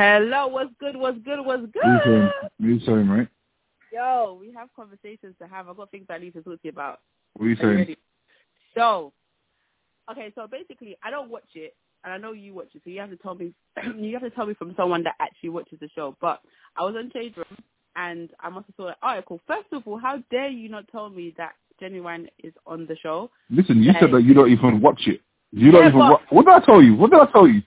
Hello, what's good? What's good? What's What are you saying? good? You saying, mate? Yo, we have conversations to have. I've got things I need to talk to you about. What are you saying? ready? So, okay, so basically, I don't watch it, and I know you watch it, so you have to tell me. you have to tell me from someone that actually watches the show. But I was on Shade Room, and I must have saw an article. First of all, how dare you not tell me that Ginuwine is on the show? Listen, you said that you don't even watch it. You don't even but- wa- What did I tell you? What did I tell you?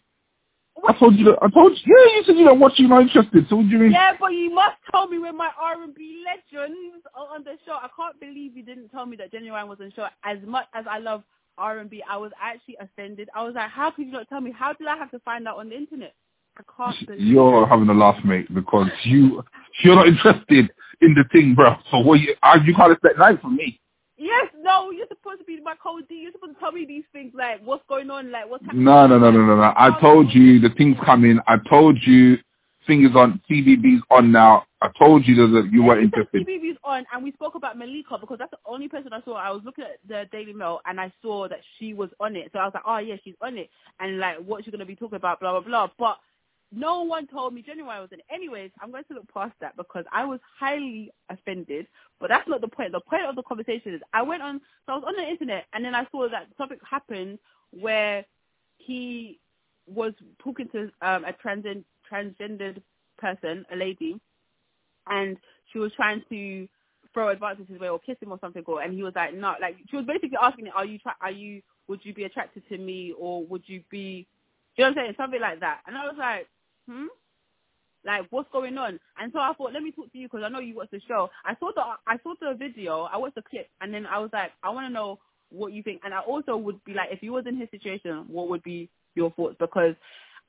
I told you that. I told you. Yeah, you said you don't watch. You're not interested. So what do you mean? Yeah, but you must tell me when my R&B legends are on the show. I can't believe you didn't tell me that Ginuwine was on the show. As much as I love R&B, I was actually offended. I was like, how could you not tell me? How did I have to find out on the internet? I can't believe You're having a laugh, mate, because you you're not interested in the thing, bro. So what you you can't expect that from me. Yes, no, you're supposed to be my code D. You're supposed to tell me these things, like what's going on, like what's happening. No, no, no, no, no, no. I told you the thing's coming. I told you thing is on. CBB's on now. I told you that you weren't interested. CBB's on, and we spoke about Malika because that's the only person I saw. I was looking at the Daily Mail, and I saw that she was on it. So I was like, oh yeah, she's on it, and like, what's she gonna be talking about? Blah blah blah. But no one told me Ginuwine was in. Anyways, I'm going to look past that because I was highly offended. But that's not the point. The point of the conversation is I went on, so I was on the internet, and then I saw that something happened where he was talking to um, a transgen- transgendered person, a lady, and she was trying to throw advances his way or kiss him or something, or and he was like, no, like she was basically asking, are you, tra- are you, would you be attracted to me, or would you be, you know what I'm saying, something like that, and I was like, hmm, like what's going on? And so I thought, let me talk to you because I know you watch the show. I saw the, I saw the video, I watched the clip, and then I was like, I want to know what you think, and I also would be like, if you was in his situation, what would be your thoughts? Because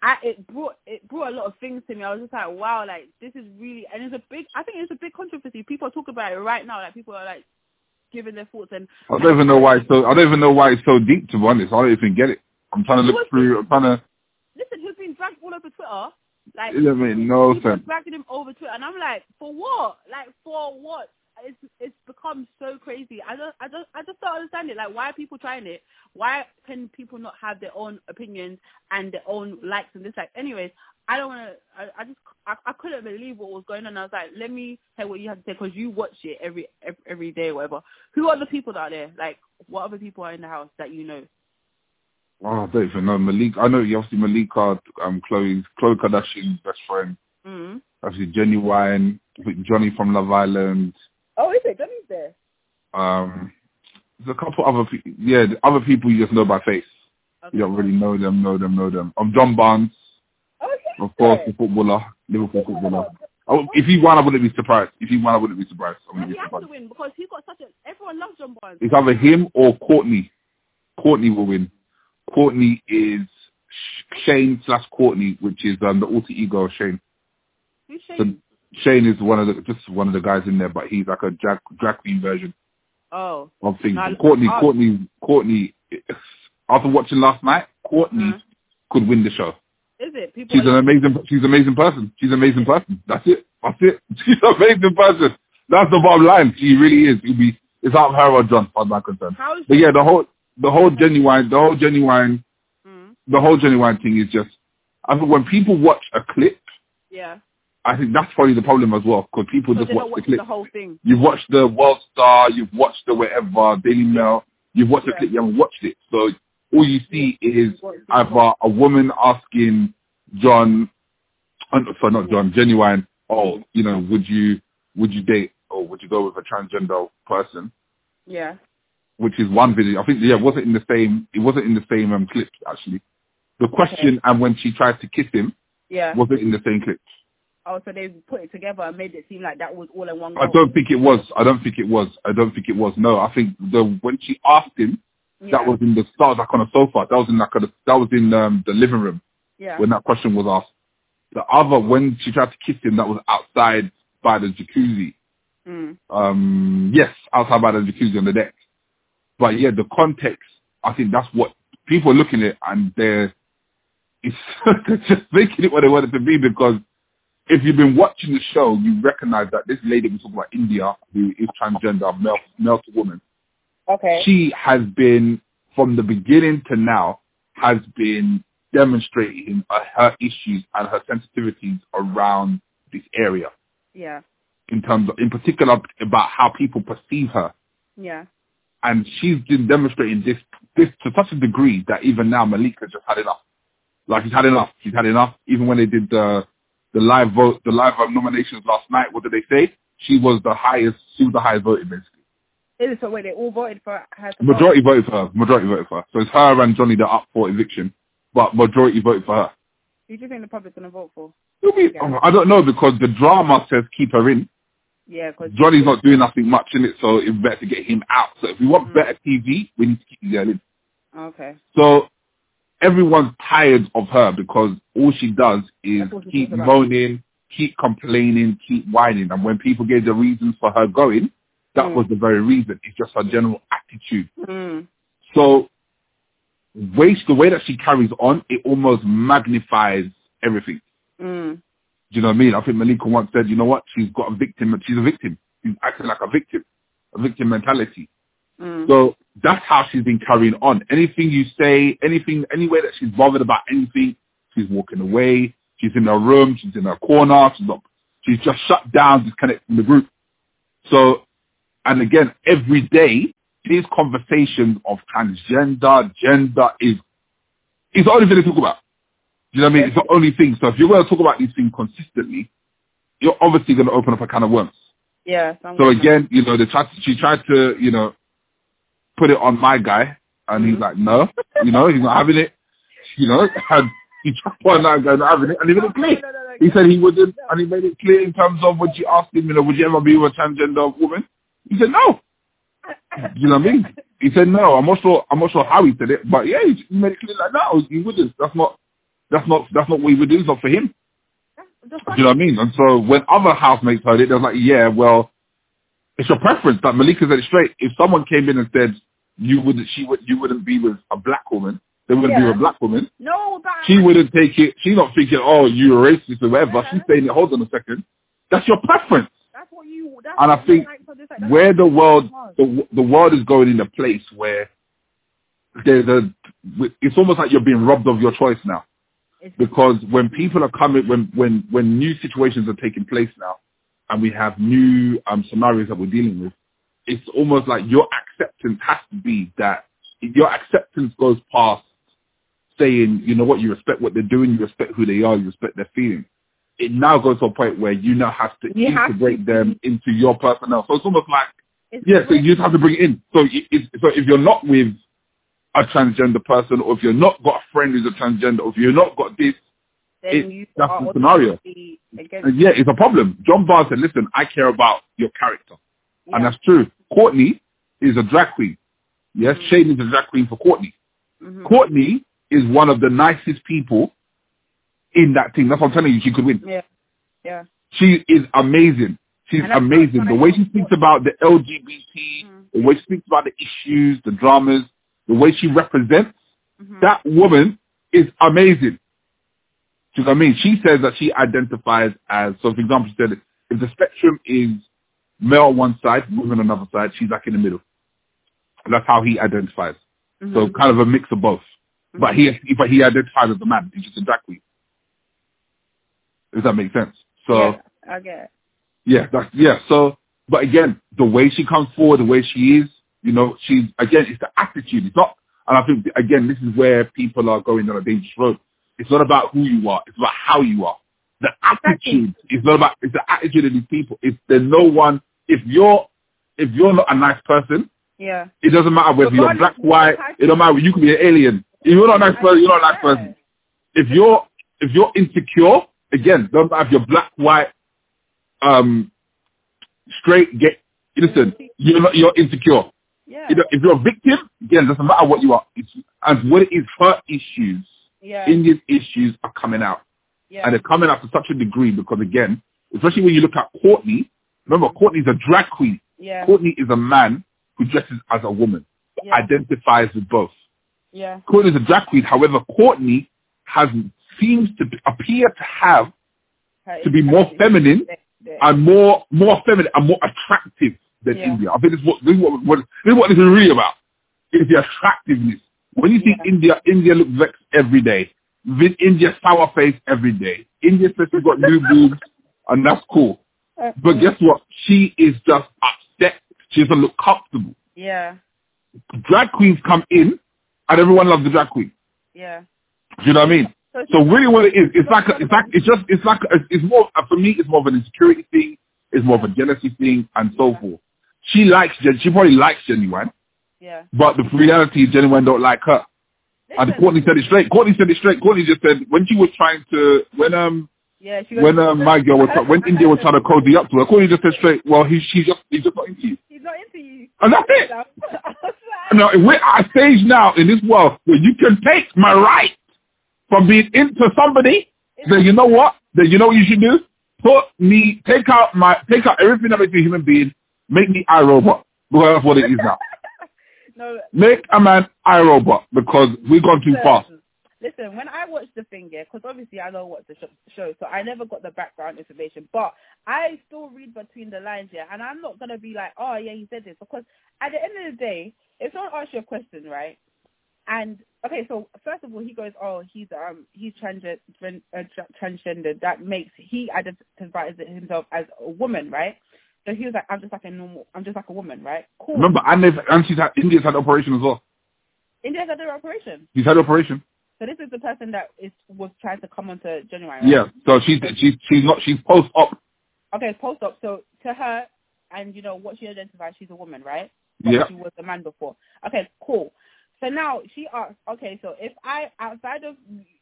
I, it brought it brought a lot of things to me. I was just like, wow, like this is really, and it's a big. I think it's a big controversy. People talk about it right now. Like people are like giving their thoughts, and I don't even know why it's so. I don't even know why it's so deep. To be honest, I don't even get it. I'm trying to look through. I'm trying to. listen, he's been dragged all over Twitter. Like It doesn't make no are sense. dragging him over Twitter, and I'm like, for what? Like for what? It's it's become so crazy. I don't I don't I just don't understand it. Like why are people trying it? Why can people not have their own opinions and their own likes and dislikes? Anyways, I don't want to. I, I just I, I couldn't believe what was going on. I was like, let me hear what you have to say because you watch it every, every every day or whatever. Who are the people out there? Like what other people are in the house that you know? Oh, I don't even know. Malik. I know you obviously Malika, um, Khloe, Khloe Kardashian's best friend. Mm. Obviously Ginuwine, Johnny from Love Island. Oh, is it? Johnny's there. Um, there's a couple other people. Yeah, the other people you just know by face. Okay. You don't really know them, know them, know them. Um, John Barnes, Okay. of course, the footballer, Liverpool footballer. Oh, if he won, I wouldn't be surprised. If he won, I wouldn't be surprised. I wouldn't he has to win because he's got such a. Everyone loves John Barnes. It's either him or Courtney. Courtney will win. Courtney is Shane slash Courtney, which is um, the alter ego of Shane. Who's So Shane? Shane is one of the just one of the guys in there, but he's like a drag drag queen version Oh. of things. Courtney, oh. Courtney, Courtney. After watching last night, Courtney Mhm. could win the show. Is it? People. She's an amazing. She's an amazing person. She's an amazing person. That's it. That's it. She's an amazing person. That's the bottom line. She really is. It'll be. It's out of her or John, as far as I'm concerned. How is But yeah, the whole the whole Ginuwine the whole Ginuwine Mm. the whole Ginuwine thing is just. I think when people watch a clip, Yeah. I think that's probably the problem as well because people just watch the clip. the whole thing. You've watched the World Star, you've watched the whatever Daily Mail, you've watched the clip, you haven't watched it. So all you see is either a woman asking John, uh, sorry, not John, Ginuwine, oh, you know, would you would you date or would you go with a transgender person? Yeah. Which is one video. I think yeah, it wasn't in the same. It wasn't in the same um, clip actually. The question and when she tried to kiss him Yeah. wasn't in the same clip. Oh, so they put it together and made it seem like that was all in one go. I don't think it was. I don't think it was. I don't think it was. No, I think the when she asked him, yeah. that was in the that was like on a sofa. That was in like a, that was in um, the living room Yeah. when that question was asked. The other when she tried to kiss him, that was outside by the jacuzzi. Mm. Um, yes, outside by the jacuzzi on the deck. But yeah, the context. I think that's what people are looking at, and they're it's they're just making it what they want it to be because if you've been watching the show, you recognize that this lady we talking about India, who is transgender, male, male to woman, Okay. she has been from the beginning to now has been demonstrating uh, her issues and her sensitivities around this area Yeah. in terms of, in particular about how people perceive her. Yeah. And she's been demonstrating this, this to such a degree that even now Malika just had enough. Like she's had enough. She's had enough. Even when they did the, the live vote, the live vote nominations last night, what did they say? She was the highest, she was the highest voted basically. It is so wait, they all voted for her Majority voted for her. Majority voted for her. So it's her and Johnny that are up for eviction, but majority voted for her. Who do you think the public's gonna vote for? Be, Yeah. I don't know because the drama says keep her in. Yeah, because Johnny's not doing nothing much in it, so it's better to get him out. So if we want Mm. better TV, we need to keep girl in. Okay. So everyone's tired of her because all she does is That's what she keep moaning, keep complaining, keep whining. And when people gave the reasons for her going, that Mm. was the very reason. It's just her general attitude. Mm. So way, the way that she carries on, it almost magnifies everything. Mm. Do you know what I mean? I think Malika once said, you know what? She's got a victim. She's a victim. She's acting like a victim. A victim mentality. Mm. So that's how she's been carrying on. Anything you say, anything, any way that she's bothered about anything, she's walking away. She's in her room. She's in her corner. She's not. She's just shut down, disconnected from the group. So, and again, every day, these conversations of transgender, gender is is the only thing they talk about. You know what I mean? It's the only thing. So if you're going to talk about these things consistently, you're obviously going to open up a can of worms. Yeah. So, So again, you know, they tried to, she tried to, you know, put it on my guy, and he's Mhm. like, no, you know, he's not having it, you know, and he tried to on that guy not having it, and he made it clear. He said he wouldn't, and he made it clear in terms of when she asked him, you know, would you ever be with a transgender woman? He said no. You know what I mean? He said no. I'm not sure. I'm not sure how he said it, but yeah, he he made it clear like no, he wouldn't. That's not. That's not. That's not what we would do. It's not for him. Do you know what I mean? And so when other housemates heard it, they was like, yeah, well, it's your preference. Like Malika said it straight. If someone came in and said you wouldn't, she would, you wouldn't be with a black woman, they wouldn't be with a black woman. No, She wouldn't take it. She's not thinking, oh, you're racist or whatever. Yeah. She's saying, hold on a second. That's your preference. That's what you. That's And I what you think like, so this, like, Where the world, the, the world is going in a place where there's a, it's almost like you're being robbed of your choice now because when people are coming, when when when new situations are taking place now, and we have new um, scenarios that we're dealing with, it's almost like your acceptance has to be that your acceptance goes past saying, you know what, you respect what they're doing, you respect who they are, you respect their feelings. It now goes to a point where you now have to You have integrate to them into your personnel. So it's almost like it's yeah, so you just have to bring it in. So, it, so if you're not with a transgender person, or if you're not got a friend who's a transgender, or if you're not got this, it- that's the scenario. and yeah, it's a problem. John Barr said, listen, I care about your character. And that's true. Courtney is a drag queen. Yes, Mhm. Shane is a drag queen for Courtney. Mhm. Courtney is one of the nicest people in that team. That's what I'm telling you, she could win. Yeah. Yeah. She is amazing. She's amazing. The way she speaks about the LGBT, Mhm. the way she speaks about the issues, the dramas, the way she represents, Mhm. that woman is amazing. Do you know what I mean? She says that she identifies as, so for example, she said if the spectrum is male on one side, woman on another side, she's like in the middle. And that's how he identifies. So Mhm. kind of a mix of both. But he but he identifies as a man. He's just a drag queen. Does that make sense? So yeah, I get it. yeah, that's yeah. So, but again, the way she comes forward, the way she is, you know, she's again, it's the attitude. It's not, and I think again, this is where people are going on a dangerous road. It's not about who you are; it's about how you are. The attitude is not about. It's the attitude of these people. It's there's no one. If you're if you're not a nice person, Yeah. it doesn't matter whether you're black, white. It don't matter. You could be an alien. If you're not a nice person, you're not a nice person if you're if you're insecure, again, don't matter if you're black, white, um, straight, gay. Listen, you're not you're insecure. Yeah. You know, if you're a victim, again, it doesn't matter what you are. It's, and what it is, her issues, Yeah. India's issues are coming out, yeah. and they're coming out to such a degree because again, especially when you look at Courtney. Remember, Courtney's a drag queen. yeah. Courtney is a man who dresses as a woman, Yeah. identifies with both. Yeah. Courtney's a drag queen. However, Courtney has seems to appear to have to be more feminine and more more feminine and more attractive than Yeah. India. I think this is what this is what, what this is what this is really about. Is the attractiveness. When you see Yeah. India, India looks vexed every day. with India sour face every day. India says she's got new boobs, and that's cool. But guess what? She is just upset. She doesn't look comfortable. Yeah, Drag queens come in, and everyone loves the drag queen. yeah. Do you know what I mean? So, So really, what it is, it's like, a, it's like, it's just, it's like, a, it's more for me. It's more of an insecurity thing. It's more of a jealousy thing, and so forth. She likes, Gen- she probably likes Ginuwine, yeah. but the reality is Ginuwine don't like her. And Courtney said it straight. Courtney said it straight. Courtney just said when she was trying to, when um, yeah, she when uh, my girl was, when India was trying to cozy up to her, Courtney just said straight, well, he, she's just, he's just not into you. He's not into you. And that's it. I was like, Now, we're at a stage now in this world where you can take my right from being into somebody, then you know what? Then you know what you should do? Put me, take out my, take out everything that makes me a human being, make me iRobot. Because that's what it is now. no, Make a man iRobot because we've gone too far. Listen, Listen, when I watched the thing, yeah, because obviously I know what the sh- show, so I never got the background information, but I still read between the lines, yeah, and I'm not gonna be like, oh yeah, he said this, because at the end of the day, if someone asks you a question, right, and okay, so first of all, he goes, oh, he's um he's transgender, uh, transgender, that makes he identifies himself as a woman, right? So he was like, I'm just like a normal, I'm just like a woman, right? Cool. Remember, and, they've, and she's had, India's had operation as well. India's had their operation. She's had operation. So this is the person that is was trying to come onto Ginuwine. Right? Yeah. So she's, she's, she's not, she's post-op. Okay, post op. So to her, and you know what she identifies, she's a woman, right? But Yeah. She was a man before. Okay, cool. So now she asks, okay, so if I outside of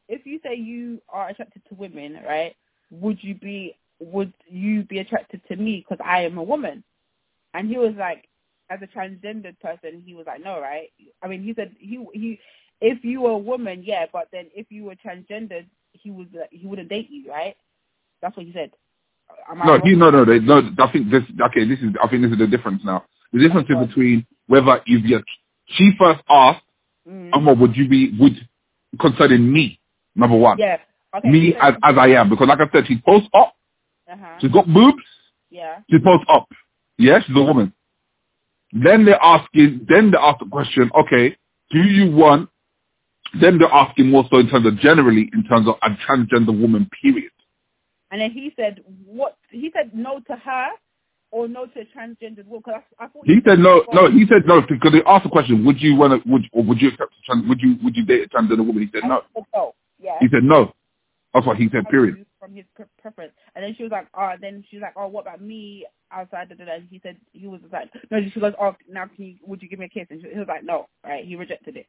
if you say you are attracted to women, right? Would you be would you be attracted to me because I am a woman? And he was like, as a transgendered person, he was like, no, right? I mean, he said he he if you were a woman, yeah, but then if you were transgendered, he was he wouldn't date you, right? That's what he said. Am No, he, no, no, they, no. I think this. Okay, this is. I think this is the difference now. The difference is between whether if you. She first asked, Mm. "Amma, would you be would concerning me? Number one, Yeah. Okay. me as as I am, because like I said, she's post op. Uh-huh. She's got boobs. Yeah. She's post up. Yeah, she's a woman. Then they're asking. Then they ask the question. Okay, do you want? Then they're asking more so in terms of generally in terms of a transgender woman. Period. And then he said, what? He said no to her or no to a transgendered woman. Cause I, I thought He said no, no. He said no because they asked the question: Would you want to? Would or would you accept? A trans, would you would you date a transgender woman? He said no. Said no. Yeah. He said no. That's what he said. Period. From his pre- preference. And then she was like, oh, then she was like, oh, what about me outside of that? He said, he was like, no, she was like, oh, now can you, would you give me a kiss? And she, he was like, no, right? He rejected it.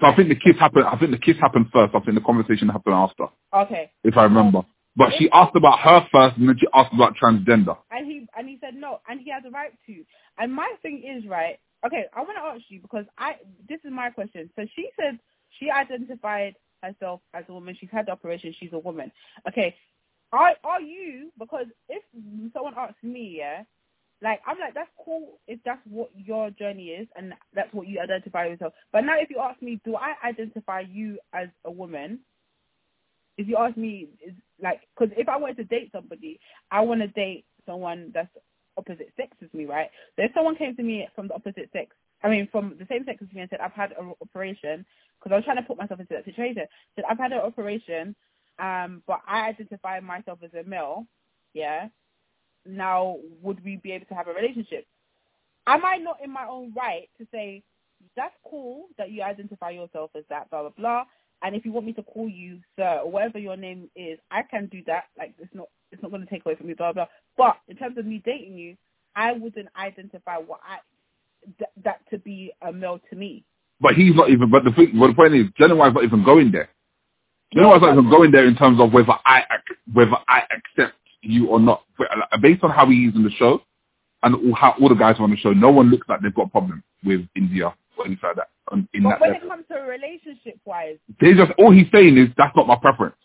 So I think the kiss happened. I think the kiss happened first. I think the conversation happened after, Okay. if I remember. But she asked about her first, and then she asked about transgender. And he and he said no, and he has a right to. And my thing is right. Okay, I want to ask you because I this is my question. So she said she identified herself as a woman. She's had the operation. She's a woman. Okay, are are you? Because if someone asks me, yeah, like I'm like that's cool if that's what your journey is and that's what you identify yourself. But now if you ask me, do I identify you as a woman? If you ask me, is like, because if I wanted to date somebody, I want to date someone that's opposite sex as me, right? So if someone came to me from the opposite sex, I mean, from the same sex as me and said, I've had an operation, because I was trying to put myself into that situation, said, I've had an operation, um, but I identify myself as a male, yeah, now would we be able to have a relationship? Am I not in my own right to say, that's cool that you identify yourself as that, blah, blah, blah, and if you want me to call you sir or whatever your name is, I can do that. Like it's not it's not going to take away from you, blah blah. But in terms of me dating you, I wouldn't identify what I th- that to be a male to me. But he's not even. But the thing, well, the point is, Ginuwine's not even going there. Ginuwine's not even going there in terms of whether I ac- whether I accept you or not. Uh, Based on how he is in the show and all, how all the guys are on the show, no one looks like they've got a problem with India or anything like that. on- In But that when level. it comes to relationship wise, They just all he's saying is that's not my preference.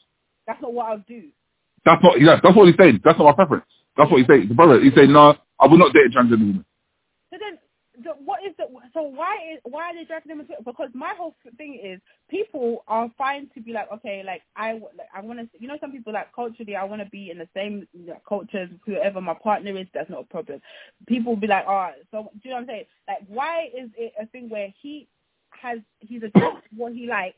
that's not what I'll do. That's not. Yeah, that's what he's saying. That's not my preference. That's what he's saying. The brother, he's saying no. I will not date a transgender woman. The, what is the so why is why are they dragging them into it? Because my whole thing is people are fine to be like okay, like I like, I want to you know some people like culturally I want to be in the same like, culture as whoever my partner is. That's not a problem. People will be like oh so do you know what I'm saying? Like why is it a thing where he has he's addressed what he likes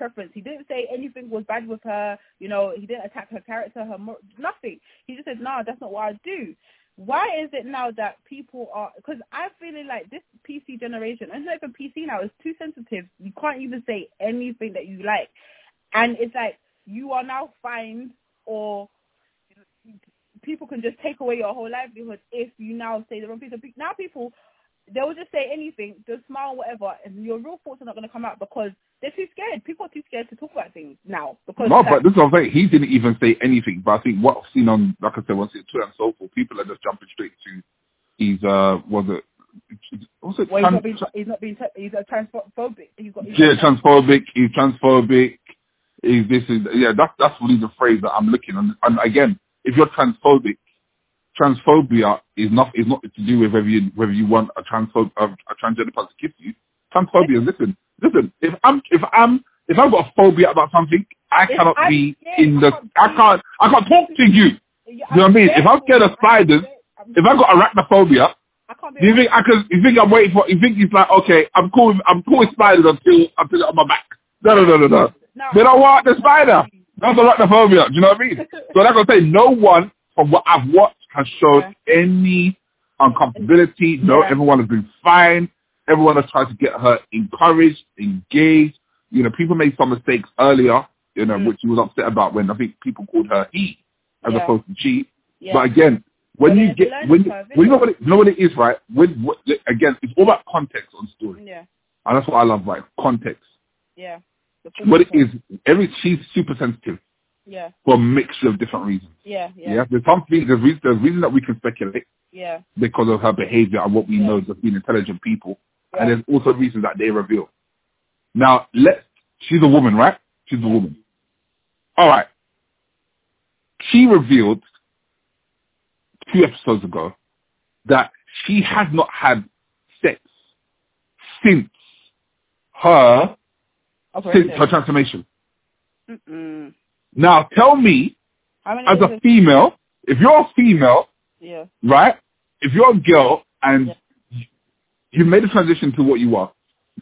preference. He didn't say anything was bad with her. You know, he didn't attack her character, her nothing. He just said, "No, that's not what I do." Why is it now that people are? Because I feel like this PC generation, and not even PC now. It's too sensitive. You can't even say anything that you like, and it's like you are now fined or people can just take away your whole livelihood if you now say the wrong thing. Now people, they will just say anything, just smile, whatever, and your real thoughts are not going to come out because they're too scared. People are too scared to talk about things now because No, like, but this is what I'm saying. He didn't even say anything. But I think what I've seen on, like I said, once it's Twitter and so forth, people are just jumping straight to his, uh, was it, was it well, he's not trans- being, he's not being, he's a transphobic. He's got, he's yeah, transphobic, he's transphobic, he's this is, yeah, that's, that's really the phrase that I'm looking on. And again, if you're transphobic, transphobia is not, is not to do with whether you, whether you want a transphobe, a, a transgender person to kiss you. Transphobia is, listen, listen, if I'm, if I'm, if I've got a phobia about something, I If cannot I'm be scared, in the, I can't, I can't talk to you. You know what I mean? If I'm scared of spiders, If I've got arachnophobia, I do you think I could, you think I'm waiting for, you think it's like, okay, I'm cool, with, I'm cool with spiders until, until on my back. No, no, no, no, no. No. They don't want the spider. That's arachnophobia. Do you know what I mean? So like I say, no one from what I've watched has shown any uncomfortability. No, everyone has been fine. Everyone has tried to get her encouraged, engaged. You know, people made some mistakes earlier, you know, Mm. which she was upset about when I think people called her he as Yeah. opposed to she. Yeah. But again, when But you get when you, when you know what it, you know what it is, right? When what, again, it's all about context on story, yeah, and that's what I love, right? Context. yeah. What it is, every she's super sensitive Yeah, for a mixture of different reasons. yeah, Yeah, yeah, there's some things, there's reason, there's reason that we can speculate yeah. because of her behavior and what we Yeah. know as being intelligent people, Yeah. and there's also reasons that they reveal. Now, let's, she's a woman, right? She's a woman. All right. She revealed two episodes ago that she has not had sex since her since her transformation. Mm-mm. Now, tell me, as a female, if you're a female, Yeah, right? If you're a girl and Yeah. you made a transition to what you are,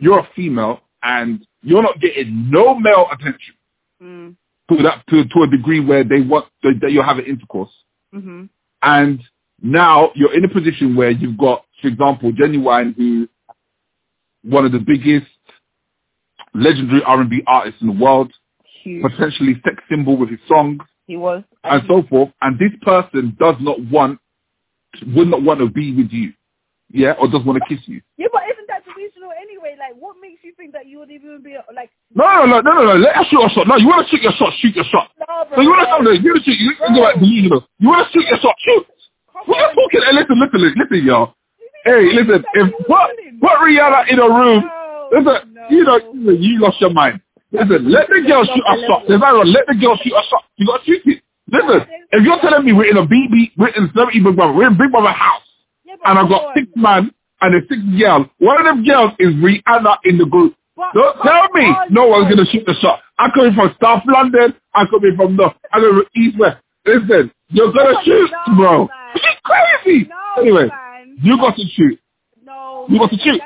you're a female and you're not getting no male attention mm. to that to, to a degree where they want that that you're having intercourse, Mm-hmm. and now you're in a position where you've got, for example, Ginuwine, who one of the biggest legendary R&B artists in the world, Huge. potentially sex symbol with his songs He was. and so forth, and this person does not want, would not want to be with you, yeah, or does want to kiss you. Yeah, but isn't that delusional anyway? Like, what makes you think that you would even be like? No, no, no, no, no. Let us shoot a shot. No, you want to shoot your shot, shoot your shot. No, bro. So you want to come there, you want to shoot, you go like delusional. You want to shoot your shot, shoot. We're not talking, hey, listen, listen, listen, listen, y'all. Hey, listen, if what, what Rihanna in a room, listen, you know, you lost your mind. Listen, let the girl shoot a shot. There's no let the girl shoot a shot. You got to shoot it. Listen, if you're telling me we're in a BB, we're in Celebrity Big Brother, we're in Big Brother house, Yeah, and I've got six man and a six girl. One of them girls is Rihanna in the group. But Don't come tell me no one's gonna shoot the shot. I'm coming from South London. I'm coming from North. I'm coming from East West. Listen, you're gonna No, shoot, no, bro. man. It's crazy. No, anyway, man. you got to shoot. No. You got to shoot.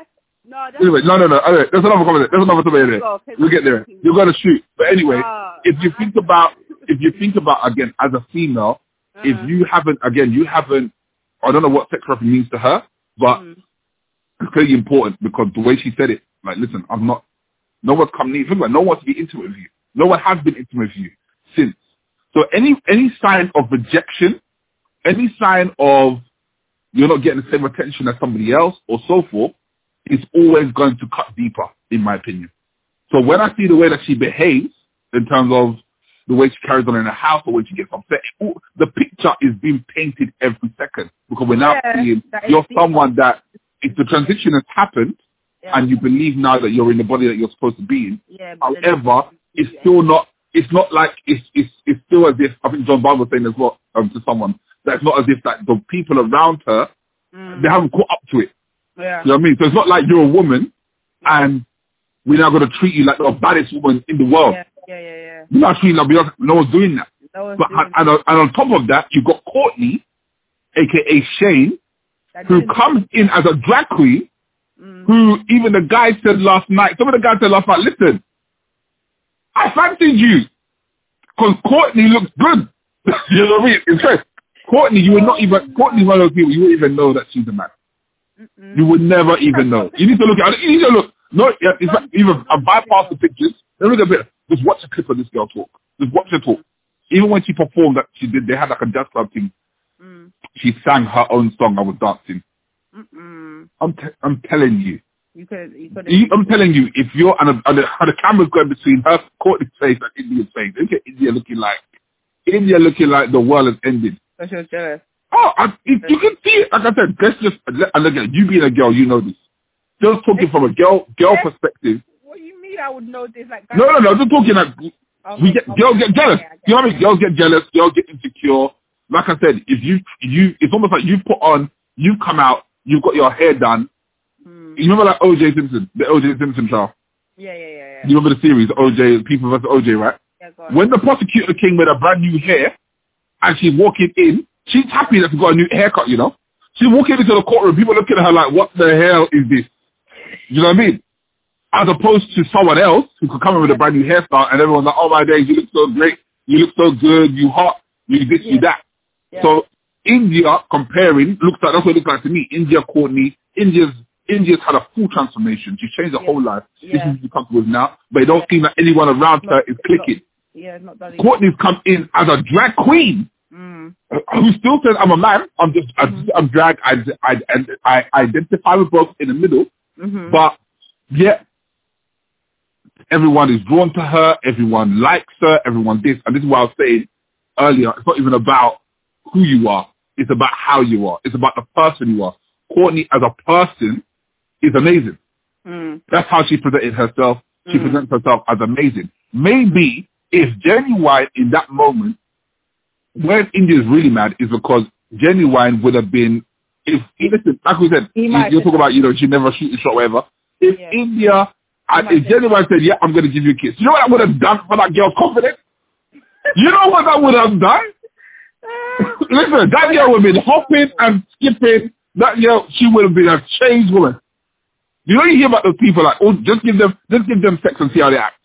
That's- No, Anyway, no, no, no. Anyway, there's another comment. There's another topic there. Go, We'll get there. You're gonna shoot. But anyway, Ah, if you think about, if you think about again as a female, if Uh-huh. you haven't, again, you haven't. I don't know what sex reference means to her, but Mm. it's clearly important because the way she said it, like, listen, I'm not, no one's come near, think about no one wants to be intimate with you. No one has been intimate with you since. So any, any sign of rejection, any sign of you're not getting the same attention as somebody else or so forth, is always going to cut deeper, in my opinion. So when I see the way that she behaves in terms of the way she carries on in the house or when she gets upset, the picture is being painted every second because we're now Yeah, seeing you're deeper. someone that if the transition has happened Yeah. and you believe now that you're in the body that you're supposed to be in, Yeah, however, it's still not. It's not like it's it's it's still as if I think John Barber was saying as well um, to someone that it's not as if that the people around her Mm. they haven't caught up to it. Yeah. You know what I mean? So it's not like you're a woman and we're now going to treat you like the baddest woman in the world. Yeah, yeah, yeah, yeah. We're not treating like. No one's doing that. That was But doing and, on- and on top of that, you've got Courtney, aka Shane, that who comes in as a drag queen Mm. who even the guy said last night, some of the guys said last night, listen, I fancied you. Because Courtney looks good. you know what I mean? It's fair. Courtney, you would not even, Courtney's one of those people, you wouldn't even know that she's a man. Mm-mm. You would never even know. You need to look at it. You need to look. No, yeah, it's like, even I bypass the pictures. Then look a bit. Just watch a clip of this girl talk. Just watch her talk. Even when she performed that she did, they had like a jazz club thing. Mm. She sang her own song. I was dancing. Mm-mm. I'm t- I'm telling you. You could, you could. You- I'm telling you, if you're and, the- and, the, and the camera's going between her Courtney's face and India's face, look at India looking like India looking like the world has ended. So she was jealous. Oh, I, if you can see it. Like I said, let's just and again, you being a girl, you know this. Just talking from a girl girl perspective. What do you mean? I would know this? Like, that. No, no, no. Just talking like Okay, we get okay, girls get jealous. okay, You know what I mean? Girls get jealous. Girls get insecure. Like I said, if you you, it's almost like you put on, you come out, you've got your hair done. Hmm. You remember like O.J. Simpson, the O.J. Simpson trial. Yeah, yeah, yeah, yeah. You remember the series O.J. People versus O.J. Right? yeah. When the prosecutor came with a brand new hair, and she's walking in, she's happy that she got a new haircut. You know, she's walking into the courtroom. People looking at her like, "What the hell is this?" Do you know what I mean? As opposed to someone else who could come in with a brand new hairstyle, and everyone's like, "Oh my days, you look so great. You look so good. You hot. You this, you that." Yeah. So India comparing looks like that's what it looks like to me. India Courtney, India's India's had a full transformation. She's changed her Yeah. whole life. Yeah. This is what she's comfortable with now. But it don't seem like anyone around No, her is clicking. yeah, not done. Courtney's come in as a drag queen who still says I'm a man. I'm just I'm, I'm drag. I, I, I, I identify with both in the middle. Mm-hmm. But yeah, everyone is drawn to her. Everyone likes her. Everyone this. And this is what I was saying earlier. It's not even about who you are. It's about how you are. It's about the person you are. Courtney as a person is amazing. mm. That's how she presented herself. She Mm. presents herself as amazing. Maybe if Ginuwine in that moment, where India is really mad is because Ginuwine would have been, if, listen, like we said, you, you talk about, you know, she never shoot shot, whatever. If Yeah. India, and if have- Ginuwine said, yeah, I'm going to give you a kiss, you know what that would have done for that girl's confidence? You know what that would have done? Listen, that girl would have been hopping and skipping. That girl, she would have been a changed woman. You know, you hear about those people like, oh, just give them, just give them sex and see how they act.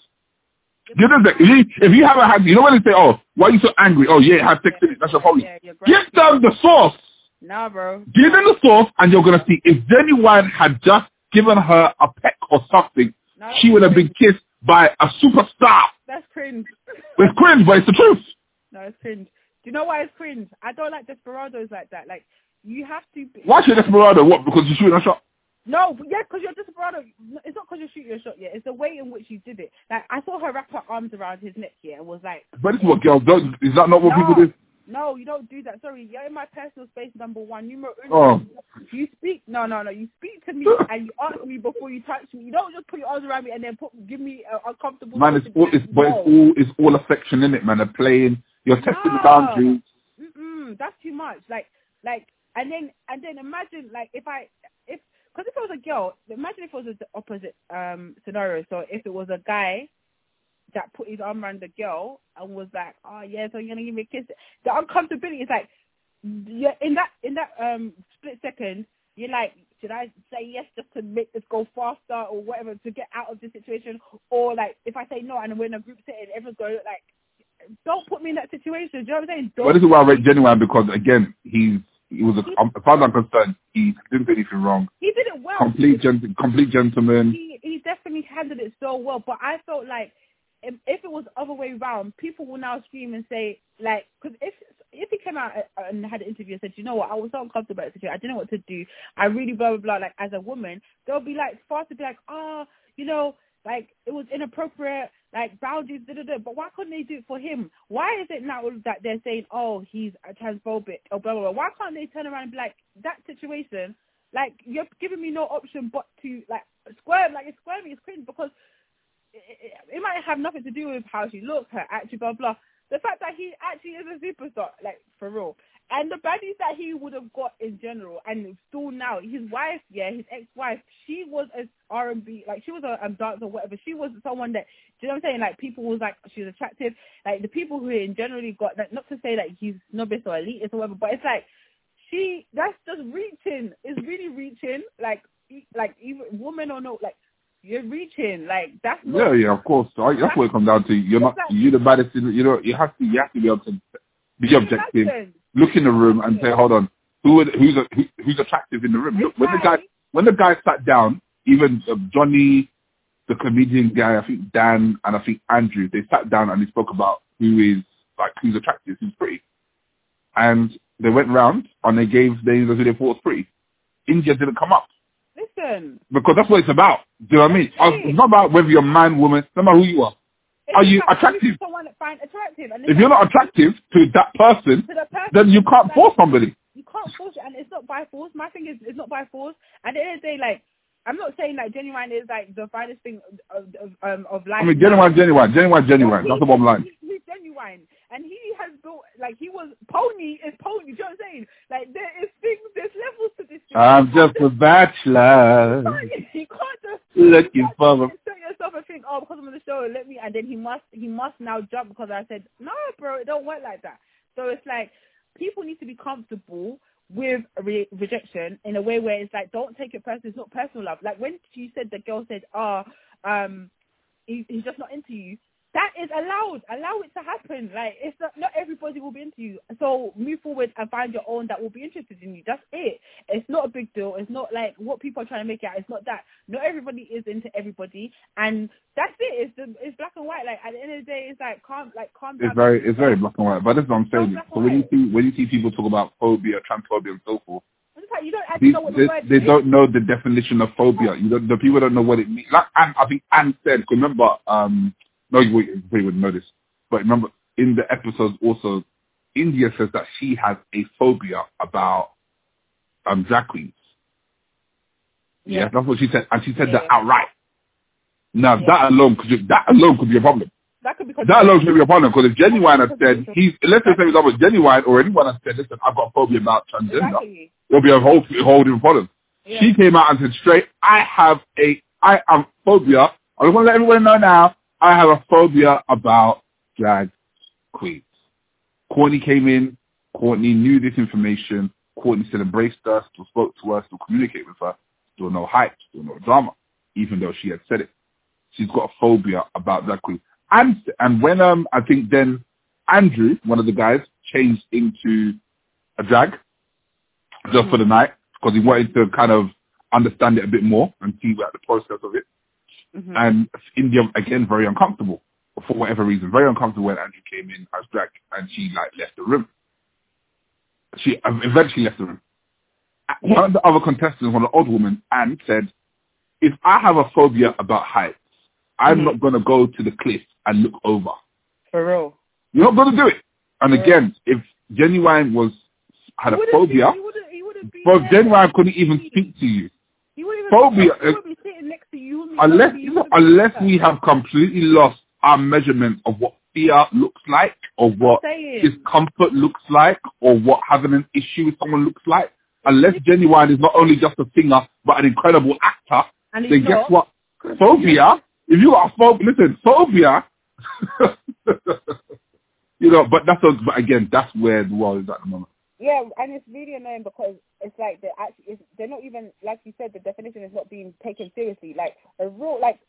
Give them sex. If you, haven't had, you know when they say, oh, why are you so angry? Oh, yeah, have sex it. That's your problem. Yeah. Give them the sauce. Nah, bro. Give them the sauce, and you're gonna see. If anyone had just given her a peck or something, No, she would have been kissed by a superstar. That's cringe. It's cringe, but it's the truth. No, it's cringe. Do you know why it's cringe? I don't like desperados like that. Like, you have to. Be, Why should Desperado? What? Because you're shooting a shot. No, but yeah, because you're just desperado. It's not because you're shooting a shot yet. It's the way in which you did it. Like, I saw her wrap her arms around his neck here and was like, But this is what girls do. Is that not what No. people do? no, you don't do that. Sorry, you're in my personal space, number one. Numero Oh. You speak. No, no, no. You speak to me and you ask me before you touch me. You don't just put your arms around me and then put give me a uncomfortable. Man, it's all, it's, but it's all, it's all affection in it, man. They're playing. You're testing the boundaries. Mm-mm, that's too much. Like, like, and then, and then imagine, like, if I, because if it was a girl, imagine if it was the opposite um scenario. So if it was a guy that put his arm around the girl and was like, oh yeah, so you're gonna give me a kiss. The uncomfortability is like, yeah, in that in that um split second, you're like, should I say yes just to make this go faster or whatever to get out of the situation, or like if I say no and we're in a group setting, everyone's going like. Don't put me in that situation. Do you know what I'm saying? Don't But this is why I rate Ginuwine because again, he's he was a, um, as far as I'm concerned, he didn't do anything wrong. He did it well. Complete gent- complete gentleman. He he definitely handled it so well. But I felt like if, if it was the other way around, people will now scream and say like, because if if he came out and had an interview and said, you know what, I was so uncomfortable about the situation, I didn't know what to do. I really blah blah blah. Like as a woman, they'll be like fast to be like, oh, you know. Like it was inappropriate, like boundaries, da da da. But why couldn't they do it for him? Why is it now that they're saying, "Oh, he's a transphobic" or blah blah blah? Why can't they turn around and be like, "That situation, like you're giving me no option but to like squirm, like it's squirming, it's cringe because it, it, it might have nothing to do with how she looks, her attitude, blah blah. The fact that he actually is a superstar, like for real, and the baddies that he would have got in general, and still now, his wife, yeah, his ex-wife, she was a R and B, like she was a um, dancer or whatever. She was someone that, do you know what I'm saying? Like people was like she was attractive, like the people who in generally got, like, not to say like he's snobbish or elitist or whatever, but it's like she that's just reaching. It's really reaching. Like like even woman or no, like You're reaching. Like that's Yeah, not. yeah, of course. So I, that's what it comes down to. You're not, you're the baddest. In, you know, you have to, you have to be able to be objective. Imagine. Look in the room and say, hold on, who, would- who's, who, who's attractive in the room? Look, when the guy, when the guy sat down, even uh, Johnny, the comedian guy, I think Dan and I think Andrew, they sat down and they spoke about who is like who's attractive, who's pretty, and they went round and they gave names of who they thought was pretty. India didn't come up Listen. because that's what it's about. Do you know what I mean? Uh, It's not about whether you're man, woman, no matter who you are. Are you attractive? Someone find attractive. If you're not attractive to that person, to the person, then you can't force somebody. You can't force it, and it's not by force. My thing is, it's not by force. At the end of the day, like, I'm not saying like Ginuwine is like the finest thing of of, um, of life. I mean, genuine, genuine, genuine, genuine. That's the bottom line. He, he's genuine, and he has built like he was pony is pony. Do you know what I'm saying? Like there is things, there's levels to this. thing. I'm just a bachelor you can't just looking for a set yourself and think, oh, because I'm on the show, let me, and then he must, he must now jump because I said, no, bro, it don't work like that. So it's like people need to be comfortable with re- rejection in a way where it's like, don't take it personal. It's not personal love. Like when you said the girl said, oh, um, he, he's just not into you. That is allowed. Allow it to happen. Like it's not, not everybody will be into you. So move forward and find your own that will be interested in you. That's it. It's not a big deal. It's not like what people are trying to make it out. It's not that. Not everybody is into everybody, and that's it. It's the, it's black and white. Like at the end of the day, it's like calm, like calm down. It's very, it's very black and white. But that's what I'm saying. So when you see, when you see people talk about phobia, transphobia, and so forth, like you don't actually they, know what they, the word they is. don't know the definition of phobia. You don't, the people don't know what it means. Like Ann, I think Ann said. Remember, um, no, you wouldn't- you wouldn't know this, but remember in the episodes also, India says that she has a phobia about um drag queens. Yeah, Yeah. that's what she said, and she said that Yeah. outright. Now Yeah. that alone could that alone could be a problem. That could be That alone could be a problem because if Ginuwine had said he's let's just say for example Ginuwine or anyone has said listen I've got a phobia about transgender, exactly. there'll be a whole whole different problem. She came out and said straight, I have a, I am phobia. I just want to let everyone know now, I have a phobia about drag queens. Courtney came in, Courtney knew this information, Courtney still embraced us, still spoke to us, still communicated with her, still no hype, still no drama, even though she had said it. She's got a phobia about drag queens. And, and when, um, I think then Andrew, one of the guys, changed into a drag, just for the night because he wanted to kind of understand it a bit more and see like, the process of it. Mhm. And India again very uncomfortable for whatever reason, very uncomfortable when Andrew came in as drag and she like left the room. She eventually left the room. One of the other contestants, one of the odd women, Ann said, "If I have a phobia about heights, I'm Mhm. not going to go to the cliff and look over. For real. You're not going to do it." And Yeah. again, if Ginuwine was had a phobia, Be, he wouldn't, he wouldn't be Bro, there. Ginuwine couldn't even speak to you. He even phobia, Unless, wouldn't be- he you know, unless we have completely lost our measurement of what fear looks like or what discomfort looks like or what having an issue with someone looks like. Unless Ginuwine is not only just a singer but an incredible actor, And then guess not. what? Phobia, if you are phobia, listen, phobia, you know, but that's, a, but again, that's where the world is at the moment. Yeah, and it's really annoying because it's like they're actually it's, they're not even like you said the definition is not being taken seriously. Like a real like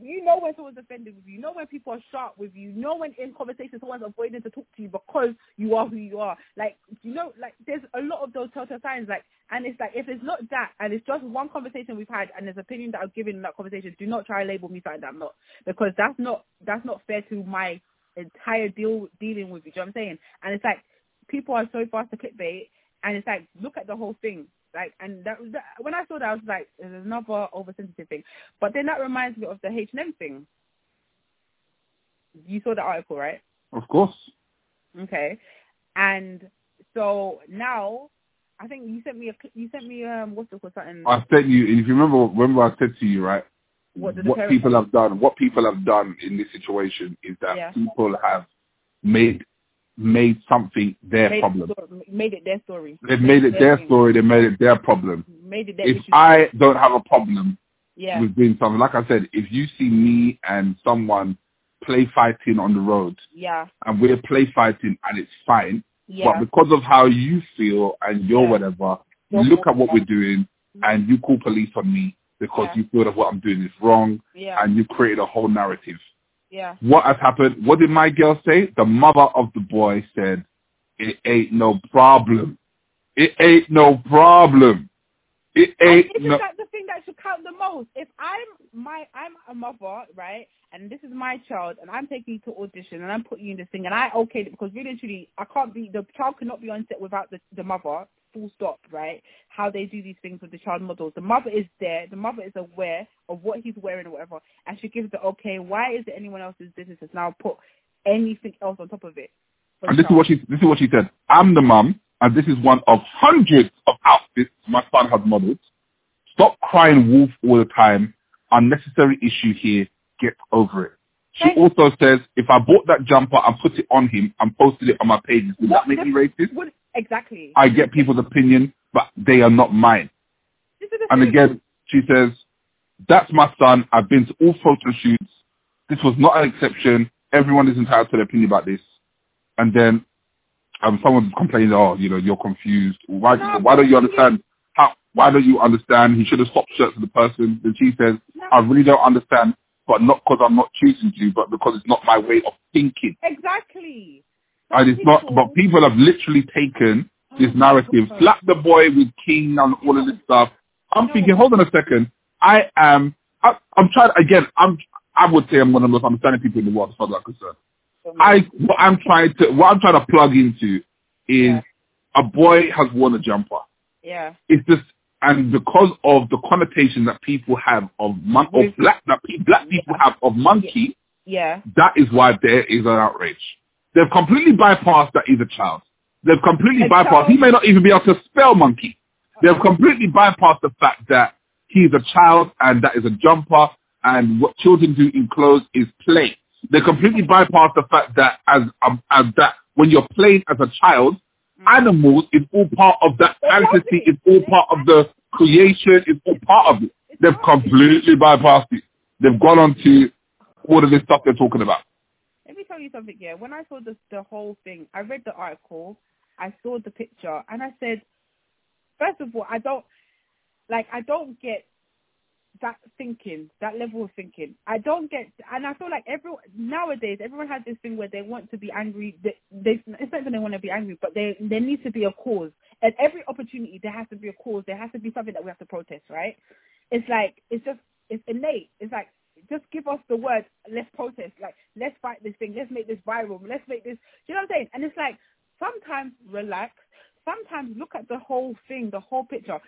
you know when someone's offended with you, you know when people are sharp with you, you know when in conversation someone's avoiding to talk to you because you are who you are. Like you know, like there's a lot of those telltale signs. Like and it's like if it's not that and it's just one conversation we've had and there's opinion that I've given in that conversation, do not try to label me something that I'm not because that's not that's not fair to my entire deal dealing with you. Do you know what I'm saying? And it's like people are so fast to clickbait, and it's like look at the whole thing. Like, and that, that when I saw that, I was like, there's another oversensitive thing. But then that reminds me of the H and M thing. You saw the article, right? Of course. Okay, and so now, I think you sent me a you sent me um what's it called something. I said you, if you remember, remember I said to you, right? What what people have done, what people have done in this situation is that Yeah. people have made made something their made problem. It, sto- made it their story. They've made it their story. They made it their problem. Made it their If issue. I don't have a problem yeah. with doing something, like I said, if you see me and someone play fighting on the road yeah. and we're play fighting and it's fine, Yeah. but because of how you feel and your Yeah. whatever, you look at what we're doing mm-hmm. and you call police on me because Yeah. you feel that what I'm doing is wrong, Yeah. and you created a whole narrative. Yeah. What has happened? What did my girl say? The mother of the boy said, "It ain't no problem. It ain't no problem. It And ain't this no." is like the thing that should count the most. If I'm my I'm a mother, right, and this is my child, and I'm taking you to audition, and I'm putting you in this thing, and I okayed it because really truly, I can't be the child cannot be on set without the the mother. Full stop, right? How they do these things with the child models. The mother is there. The mother is aware of what he's wearing or whatever, and she gives the okay. Why is it anyone else's business has now put anything else on top of it? And this is what she this is what she said. I'm the mum, and this is one of hundreds of outfits my son has modeled. Stop crying wolf all the time. Unnecessary issue here. Get over it. She also says, if I bought that jumper and put it on him and posted it on my pages, would What that make me racist? Would, exactly. I get people's opinion, but they are not mine. This is the And thing. again, she says, that's my son. I've been to all photo shoots. This was not an exception. Everyone is entitled to their opinion about this. And then um, someone complains, oh, you know, you're confused. Why, No, why don't you understand? How, why don't you understand? He should have stopped shirts to the person. Then she says, No. I really don't understand, but not because I'm not choosing to, but because it's not my way of thinking. Exactly. And it's not, but people have literally taken this narrative, slap the boy with king and all of this stuff. I'm thinking, hold on a second. I am, I, I'm trying, again, I'm, I would say I'm one of the most understanding people in the world as far as I'm concerned. I, what I'm trying to, what I'm trying to plug into is Yeah. a boy has worn a jumper. Yeah. It's just, and because of the connotation that people have of mon- of black, that pe- black people have of monkey, Yeah. that is why there is an outrage. They've completely bypassed that he's a child. They've completely bypassed, he may not even be able to spell monkey. They've completely bypassed the fact that he's a child and that is a jumper and what children do in clothes is play. They completely bypass the fact that as, um, as that when you're playing as a child, animals is all part of that fantasy, it's all part of the creation, it's all part of it. They've completely bypassed it. They've gone on to all of this stuff they're talking about. Tell you something. Yeah. When I saw the the whole thing, I read the article, I saw the picture, and I said, first of all, I don't like. I don't get that thinking, that level of thinking. I don't get, and I feel like everyone nowadays, everyone has this thing where they want to be angry. They, they it's not that they want to be angry, but there there needs to be a cause. At every opportunity, there has to be a cause. There has to be something that we have to protest, right? It's like it's just it's innate. It's like just give us the word. Let's protest. Like let's fight this thing. Let's make this viral. Let's make this. You know what I'm saying? And it's like sometimes relax. Sometimes look at the whole thing, the whole picture.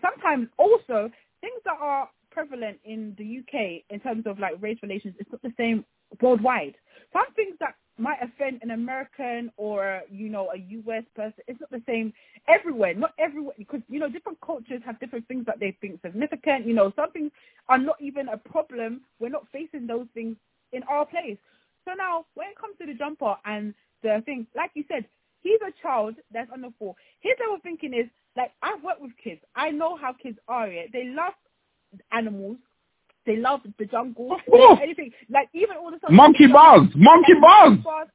Sometimes also things that are prevalent in the UK in terms of like race relations, it's not the same worldwide. Some things that might offend an American or you know a US person, it's not the same everywhere. Not everywhere because you know different cultures have different things that they think significant. You know some things are not even a problem. We're not facing those things in our place. So now when it comes to the jumper and the thing, like you said, he's a child that's under four. His level of thinking is like I've worked with kids. I know how kids are. Yeah? They love animals. They love the jungle. Anything. Like even all the stuff. Monkey bars, monkey bars. bars.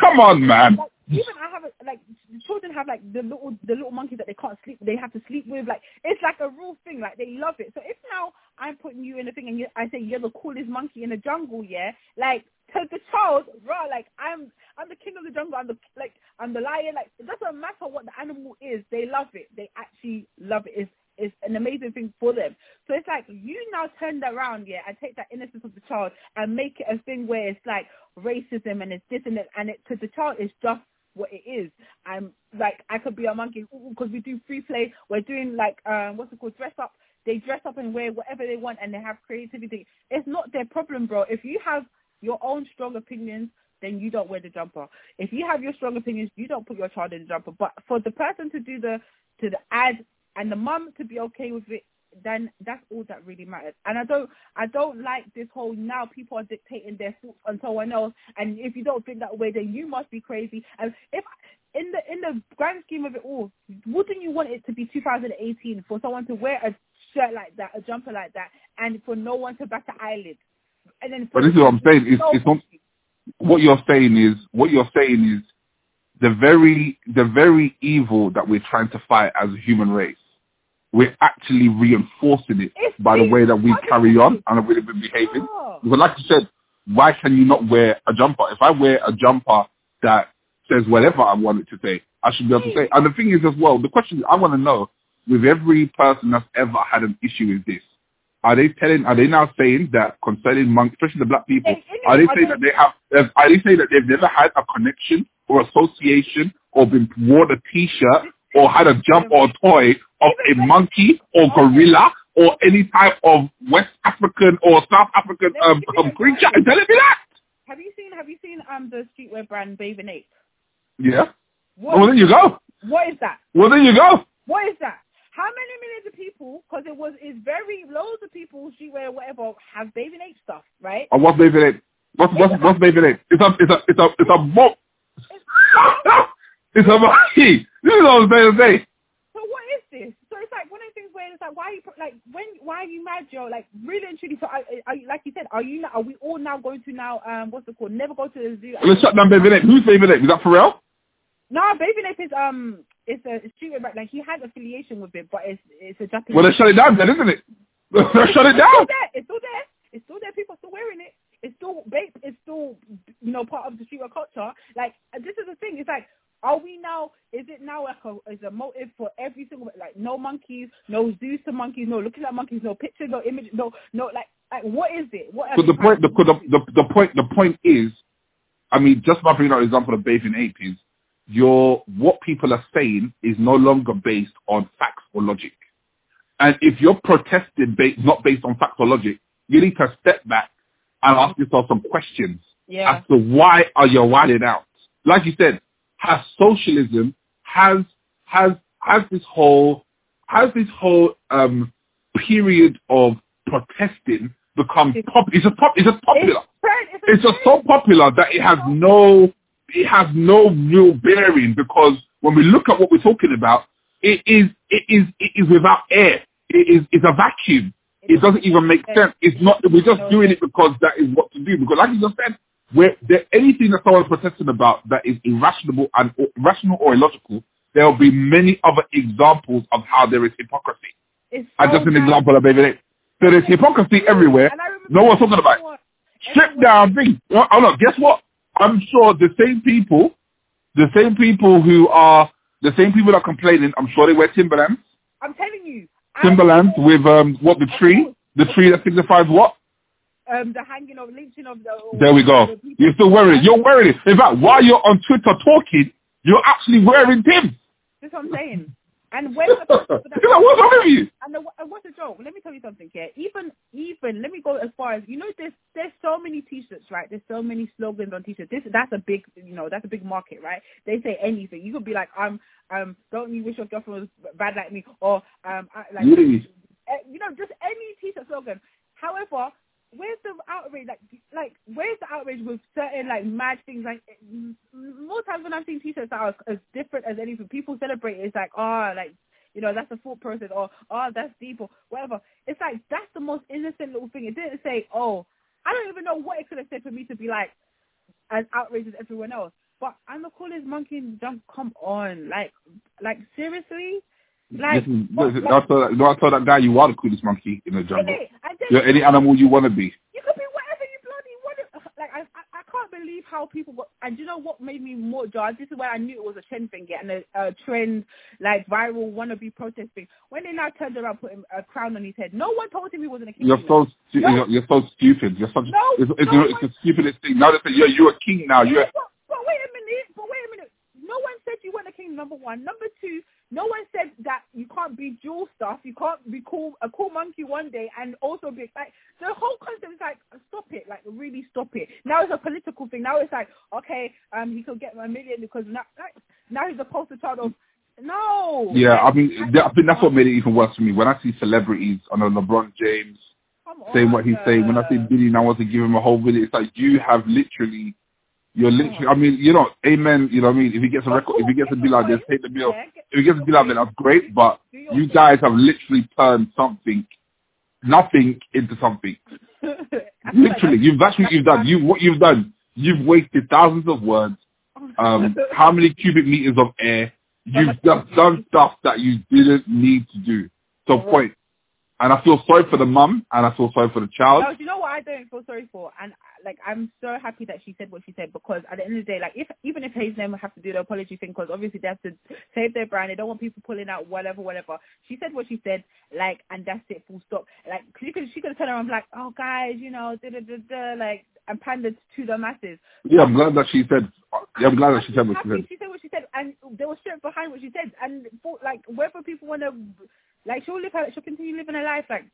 Come on, man. Like, even I have a, like children have like the little the little monkeys that they can't sleep. They have to sleep with. Like it's like a real thing. Like they love it. So if now I'm putting you in a thing and you, I say you're the coolest monkey in the jungle, yeah, like to the child, raw, like I'm I'm the king of the jungle. I'm the like I'm the lion. Like it doesn't matter what the animal is. They love it. They actually love it. It's it's an amazing thing for them. So it's like you now turn that around, yeah, and take that innocence of the child and make it a thing where it's like racism and it's this and that, and it to the child it's just what it is. I'm like I could be a monkey because we do free play. We're doing like um what's it called dress up. They dress up and wear whatever they want and they have creativity. It's not their problem, bro. If you have your own strong opinions, then you don't wear the jumper. If you have your strong opinions, you don't put your child in the jumper. But for the person to do the to the ad and the mum to be okay with it, then that's all that really matters. And I don't I don't like this whole now people are dictating their thoughts on someone else and if you don't think that way then you must be crazy. And if in the in the grand scheme of it all, wouldn't you want it to be 2018 for someone to wear a shirt like that, a jumper like that, and for no one to bat an eyelid? And then But this is what I'm saying. It's, it's not, what you're saying is what you're saying is the very the very evil that we're trying to fight as a human race we're actually reinforcing it It's by the way that we carry on and the way that we're behaving. Oh. Because like you said, why can you not wear a jumper? If I wear a jumper that says whatever I want it to say, I should be able to say. And the thing is as well, the question I want to know, with every person that's ever had an issue with this, are they telling, are they now saying that concerning monks, especially the black people, are they saying that they have, are they saying that they've never had a connection or association or been worn a t-shirt or had a jump or a toy of a monkey or gorilla or any type of West African or South African um, um, creature? Are you telling me that? Have you seen Have you seen um the streetwear brand Bathing Ape? Yeah. What, Well, there you go. what is that? Well, there you go. What is that? How many millions of people? Because it was it's very loads of people streetwear whatever have Bathing Ape stuff, right? And what's Baby Ape? What's what's what's Baby Ape? It's a it's a it's a it's a mo- It's a monkey. This is what I'm saying. So what is this? So it's like one of the things where it's like, why are you like when why are you mad, Joe? Like really and truly. So are, are you, like you said, are you are we all now going to now um what's it called? Never go to the zoo. Let's shut down Baby Ape. Who's Baby Ape? Is that Pharrell? No, Baby Ape is um it's a streetwear brand. Like he has affiliation with it, but it's it's a Japanese. Well, let's shut it down then, isn't it? Let's shut it down. It's still there. It's still there. It's still there. People are still wearing it. It's still Bape. It's still you know part of the streetwear culture. Like this is the thing. It's like. Are we now? Is it now like a is a motive for every single like no monkeys, no zoos to monkeys, no looking at monkeys, no pictures, no images, no no like like what is it? What? So the point, the, the, the, the point, the point is, I mean, just by bringing out an example of bathing ape is, your what people are saying is no longer based on facts or logic. And if you're protesting based, not based on facts or logic, you need to step back and ask yourself some questions yeah. as to why are you wilding out. Like you said, has socialism has has has this whole has this whole um period of protesting become pop it's just pop it's just popular. It's, it's, It's just so popular that it has no it has no real bearing because when we look at what we're talking about, it is it is it is without air. It is it's a vacuum. It doesn't even make sense. It's not we're just doing it because that is what to do. Because like you just said, where there anything that someone's protesting about that is irrational and irrational or illogical, there will be many other examples of how there is hypocrisy. It's And so just an bad. example of baby. So there's hypocrisy everywhere. And I remember No one's talking about it. Strip down thing. Oh no, guess what? I'm sure the same people, the same people who are the same people that are complaining, I'm sure they wear Timberlands. I'm telling you. Timberlands with um what the tree? The tree that signifies what? um the hanging of lynching of the. There we go. the. You're still wearing it. You're wearing it. In fact, while you're on Twitter talking, you're actually wearing Tim. That's what I'm saying. And when the like, what's wrong with you? and, the, and what's the joke? Let me tell you something here. Even even let me go as far as you know. There's there's so many T-shirts, right? There's so many slogans on T-shirts. This that's a big you know that's a big market, right? They say anything. You could be like, um um, don't you wish your girlfriend was bad like me, or um I, like Really? uh, you know, just any T-shirt slogan. However, where's the outrage? Like, like where's the outrage with certain like mad things? Like, more times when I've seen T-shirts that are as different as anything, people celebrate. it. It's like, oh, like you know, that's a thought process, or oh, that's deep, or whatever. It's like that's the most innocent little thing. It didn't say, oh, I don't even know what it could have said for me to be like as outraged as everyone else. But I'm the coolest monkey the. Come on, like, like seriously, like. Listen, what- what- I told that, I that guy you are the coolest monkey in the jungle. You're any animal you want to be. You could be whatever you bloody want. to- Like I, I, I can't believe how people. Got, and you know what made me more jarred? This is where I knew it was a trend thing, yeah, and a, a trend like viral wannabe protest thing. When they now turned around, put him a crown on his head. No one told him he wasn't a king. You're so stu- No. you're, you're so stupid. You're such. No, it's, it's, no, it's the stupidest thing. Now they say, yeah, you're a king now. You're but, but wait a minute. But wait a minute. No one said you weren't a king. Number one. Number two. No one said that you can't be dual stuff. You can't be cool, a cool monkey one day and also be like the whole concept is like stop it, like really stop it. Now it's a political thing. Now it's like okay, um, he could get a million because now, like, now he's a poster child of no. Yeah, I mean, I think that's what made it even worse for me. When I see celebrities on a LeBron James saying what he's saying, when I see Billy now wants to give him a whole video, it's like you have literally, you're literally. I mean, you know, amen. You know what I mean? If he gets a record, if he gets a deal like this, take the bill. If he gets a deal like there, that's great. But you guys have literally turned something, nothing into something. I feel like Literally, you've that's what you've done. You what you've done. You've wasted thousands of words. Um, how many cubic meters of air? You've just done stuff that you didn't need to do. to a For what? point. And I feel sorry for the mum, and I feel sorry for the child. No, do you know what I don't feel sorry for? And like, I'm so happy that she said what she said because at the end of the day, like, if even if H and M have to do the apology thing, because obviously they have to save their brand, they don't want people pulling out whatever, whatever. She said what she said, like, and that's it, full stop. Like, she could she could have turned around and be like, oh guys, you know, da da da da, like, and pandered to the masses. Yeah, I'm glad that she said. Yeah, I'm glad that she said what she said. She said what she said, and there was strength behind what she said. And for, like, whether people want to, like, she'll live her, she'll continue living her life. Like,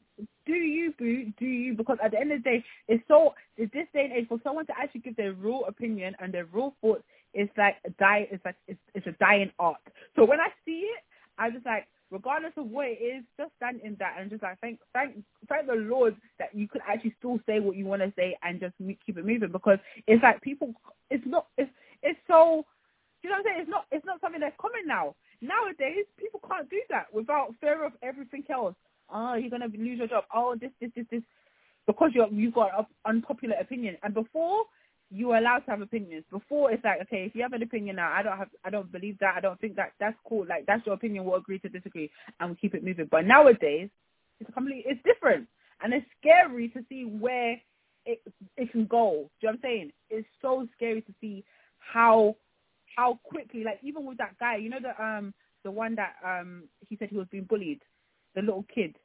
do you, boo? Do you? Because at the end of the day, it's so. It's this day and age for someone to actually give their real opinion and their real thoughts. It's like a die. It's like it's, it's a dying art. So when I see it, I'm just like, regardless of what it is, just stand in that and just like thank thank thank the Lord that you could actually still say what you want to say and just keep it moving because it's like people. It's not. It's it's so. You know what I'm saying? It's not. It's not something that's common now. Nowadays, people can't do that without fear of everything else. Oh, you're gonna lose your job. Oh, this, this, this, this, because you're you've got an unpopular opinion. And before, you were allowed to have opinions. Before, it's like, okay, if you have an opinion now, I don't have, I don't believe that. I don't think that that's cool. Like that's your opinion. We'll agree to disagree, and we'll keep it moving. But nowadays, it's completely, it's different, and it's scary to see where it it can go. Do you know what I'm saying? It's so scary to see how how quickly, like even with that guy, you know the um the one that um he said he was being bullied, the little kid,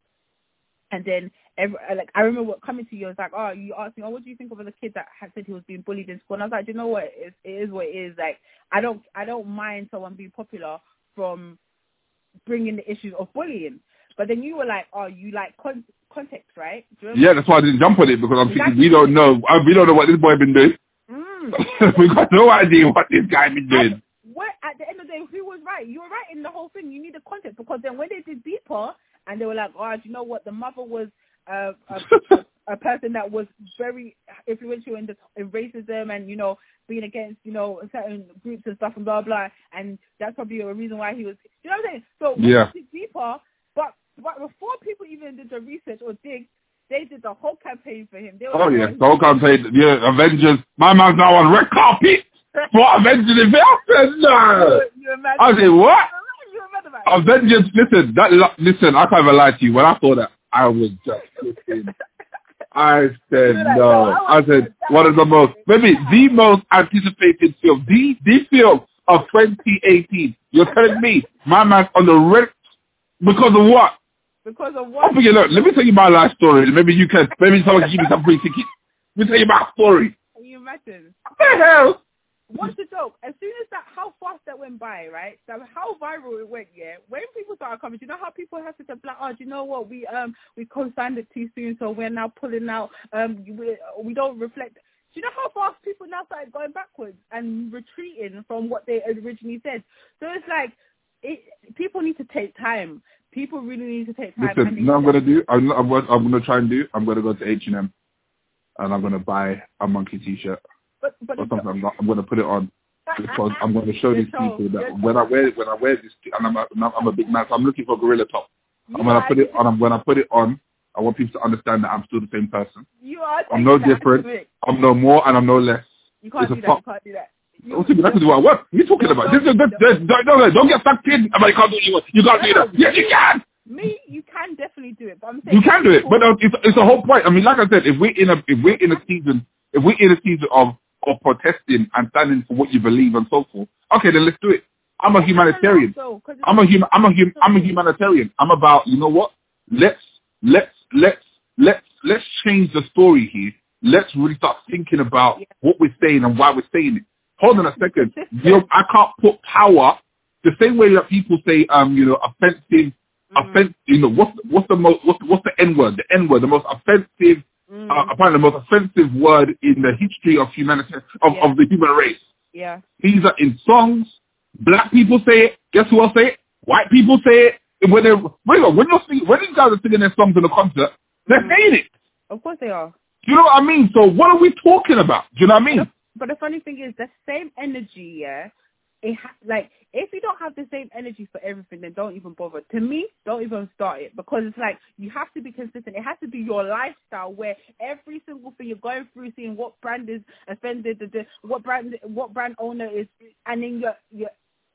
and then every, like I remember what coming to you, I was like, oh, you asked me, oh, what do you think of the kid that had said he was being bullied in school? And I was like, Do you know what, it, it is what it is. Like I don't I don't mind someone being popular from bringing the issues of bullying, but then you were like, oh, you like con- context, right? Do you remember? Yeah, that's why I didn't jump on it because I'm thinking we don't know. uh, We don't know what this boy been doing. Mm. we got no idea what this guy been doing. what at the end of the day, who was right? You were right in the whole thing. You need the context because then when they did deeper and they were like, oh, do you know what? The mother was uh, a, a, a person that was very influential in the in racism and you know being against you know certain groups and stuff and blah blah. And that's probably a reason why he was. You know what I'm saying? So Yeah. deeper, but but before people even did the research or dig, they did the whole campaign for him. They Oh yeah, the whole campaign. Yeah, Avengers. My man's now on red carpet for Avengers. If I said no? I said what? You remember that? Avengers. Listen, that listen. I can't even lie to you. When I saw that, I was just looking. I said no. I said one of the most, maybe the most anticipated film, the the film of 2018. You're telling me my man's on the red because of what? Because of what? thinking, look, let me tell you my life story. Maybe you can, maybe someone can give me some free ticket. Let me tell you my story. Can you imagine? What the hell? What's the joke? As soon as that, how fast that went by, right? So how viral it went, yeah. When people started coming, do you know how people have to say, like, oh, do you know what? We um we co-signed it too soon, so we're now pulling out. Um, we we don't reflect. Do you know how fast people now started going backwards and retreating from what they originally said? So it's like, it, people need to take time. People really need to take time. Listen, you know I'm gonna do? I'm, I'm, what I'm gonna try and do. I'm gonna go to H and M, and I'm gonna buy a monkey T-shirt But but or something. I'm, not, I'm gonna put it on because I'm gonna show these told. people that when I wear when I wear this, and I'm a, I'm a big man, so I'm looking for a gorilla top. You And when I put it on, I'm, when I put it on, I want people to understand that I'm still the same person. You are. I'm no different. I'm no more and I'm no less. You can't It's do that. You can't do that. Don't think that's what. What are you talking about? This is this, this, don't, don't, don't get sucked in. But you can't do it. You, can't do that. Yes, you can. Me, you can definitely do it, but I'm saying You can do it, but uh, it's, it's the whole point. I mean, like I said, if we're in a if we're in a season if we're in a season of of protesting and standing for what you believe and so forth, okay, then let's do it. I'm a humanitarian. So, 'cause it's- I'm a human. I'm a hum, I'm a humanitarian. I'm about you know what? Let's let's let's let's let's change the story here. Let's really start thinking about what we're saying and why we're saying it. Hold on a second. you I can't put power the same way that people say um you know offensive Mm. offensive. You know what's what's the most what's what's the N word? The N word, the most offensive. Mm. Uh, apparently, the most offensive word in the history of humanity of, Yeah. of the human race. yeah, These are in songs. Black people say it. Guess who else say it? White people say it. When they wait, when you're singing, when these guys are singing their songs in the concert, they're Mm. saying it. of course they are. Do you know what I mean? So what are we talking about? Do you know what I mean? But the funny thing is, the same energy, yeah. It ha- like if you don't have the same energy for everything, then don't even bother. To me, don't even start it because it's like you have to be consistent. It has to be your lifestyle where every single thing you're going through, seeing what brand is offended, what brand what brand owner is, and then you're you're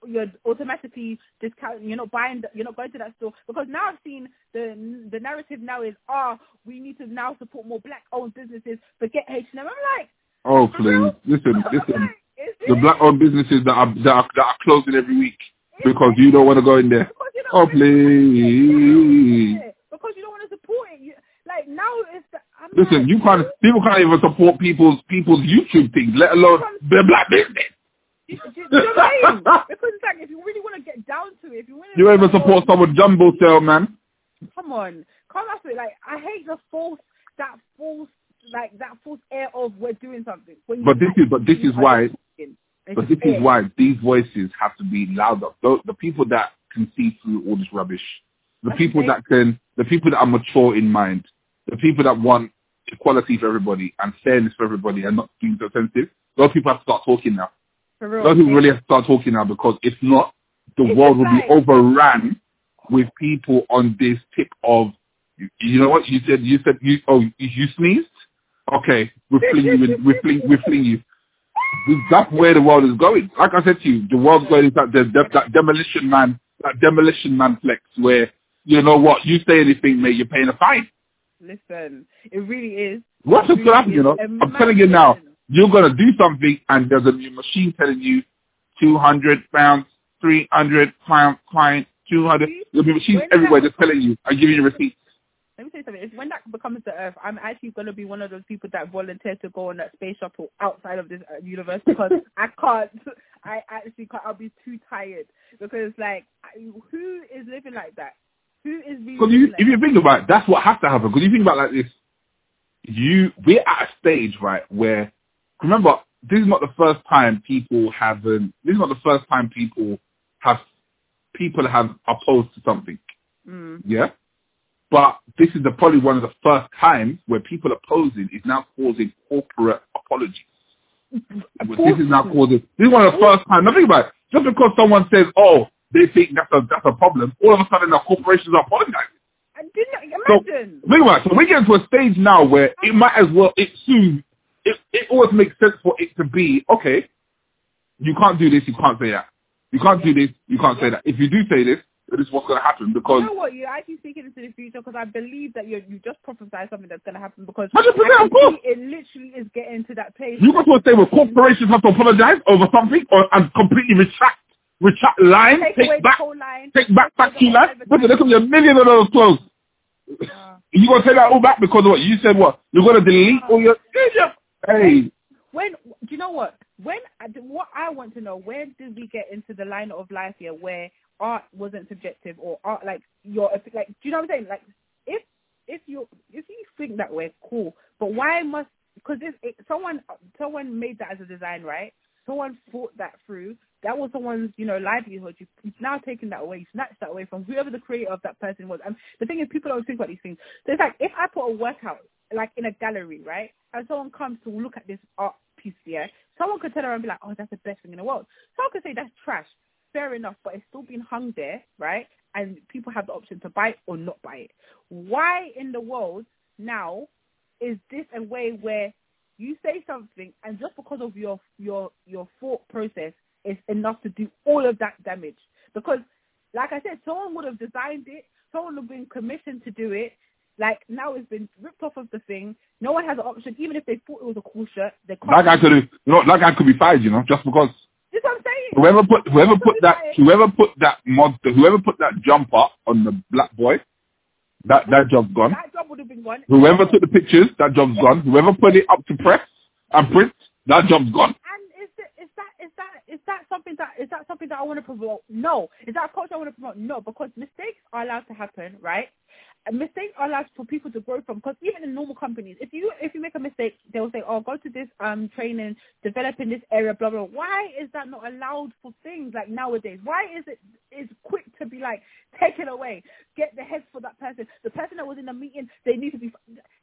you're automatically discounting. You're not buying. The, you're not going to that store because now I've seen the the narrative now is ah we need to now support more black owned businesses. Forget H and M. I'm like, Oh please, listen, listen. The black owned businesses that are that are, that are closing every week because you don't want to go in there. Oh please. Because you don't want to support it. Like now it's the, Listen, like, you can't. People can't even support people's people's YouTube things, let alone their black business. Do, do, do you know I mean? Because it's like if you really want to get down to it, if you want to You even support someone jumbo sale, man. Come on, come with it. Like I hate the false, that false, like that false air of we're doing something. But this is but this is why are talking. It's but this is why these voices have to be louder. The, the people that can see through all this rubbish, the That's people that can, the people that are mature in mind, the people that want equality for everybody and fairness for everybody and not being so sensitive. Those people have to start talking now. For real. Those people really have to start talking now because if not, the It's world will be overrun with people on this tip of, you, you know what you said? You said you oh you, you sneezed. Okay, we fling you. in- We fling. We fling you. That's where the world is going. Like I said to you, the world's going into that, that, that demolition man, that demolition man flex where, you know what, you say anything, mate, you're paying a fine. Listen, it really is. What's going to happen, you know? I'm telling you now, you're going to do something and there's a new machine telling you 200 pounds, 300 pounds, client, 200. There'll be machines everywhere just telling you, I give you receipts. Let me say something. If when that becomes the Earth, I'm actually going to be one of those people that volunteer to go on that space shuttle outside of this uh, universe because I can't. I actually can't. I'll be too tired because, like, who is living like that? Who is really Because like if you think about it, that's what has to happen. Because you think about it like this, you we're at a stage right where remember this is not the first time people haven't. this is not the first time people have people have opposed to something. Mm. Yeah, but this is the probably one of the first times where people opposing is now causing corporate apologies. This is now causing. This is one of the first times. Now think about it. Just because someone says, "Oh, they think that's a that's a problem," all of a sudden the corporations are apologizing. I didn't So imagine. think about it. So we get to a stage now where it uh-huh. might as well. It soon. It it always makes sense for it to be okay. You can't do this. You can't say that. You can't do this. You can't say that. If you do say this, this is what's going to happen because you know what? You're actually speaking into the future because I believe that you you just prophesied something that's going to happen because 100%, I can of it literally is getting to that place. you got to a stage where corporations have to apologize over something or and completely retract retract line take, take back line. take back factory lines. Listen, there could be a million of those clothes. Uh, You gonna take that all back because of what you said? What you're gonna delete all your? Yeah, yeah. Hey, when do you know what? When what I want to know, where did we get into the line of life here where art wasn't subjective or art like your like? Do you know what I'm saying? Like if if you if you think that way, cool. But why must because someone someone made that as a design, right? Someone thought that through. That was someone's, you know, livelihood. You, you've now taken that away. You snatched that away from whoever the creator of that person was. And the thing is, people don't think about these things. So it's like if I put a workout like in a gallery, right, and someone comes to look at this art piece, yeah, someone could turn around and be like, oh, that's the best thing in the world. Someone could say that's trash. Fair enough, but it's still being hung there, right? And people have the option to buy it or not buy it. Why in the world now is this a way where you say something and just because of your your your thought process is enough to do all of that damage? Because like I said, someone would have designed it, someone would have been commissioned to do it. Like now it's been ripped off of the thing. No one has an option, even if they thought it was a cool shirt. They can't. that guy could you know, that guy could be fired, you know, just because This what I'm saying. whoever put whoever put that whoever put that mod whoever put that jumper on the black boy, that that job's gone. That job would have been gone. Whoever took the pictures, that job's gone. Whoever put it up to press and print, that job's gone. And is that is that is that is that something that is that something that I want to promote? No. Is that a culture I want to promote? No, because mistakes are allowed to happen, right? Mistakes are allowed for people to grow from. Because even in normal companies, if you if you make a mistake, they will say, "Oh, go to this um training, develop in this area, blah blah." Why is that not allowed for things like nowadays? Why is it is quick to be like take it away, get the heads for that person, the person that was in the meeting, they need to be.